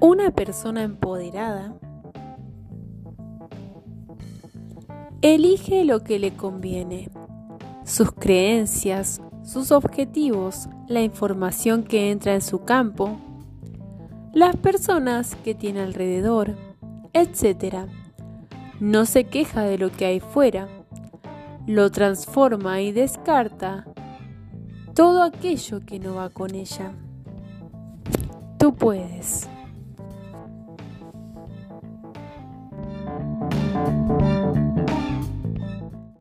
Una persona empoderada elige lo que le conviene, sus creencias, sus objetivos, la información que entra en su campo, las personas que tiene alrededor, etc. No se queja de lo que hay fuera, lo transforma y descarta todo aquello que no va con ella. Tú puedes.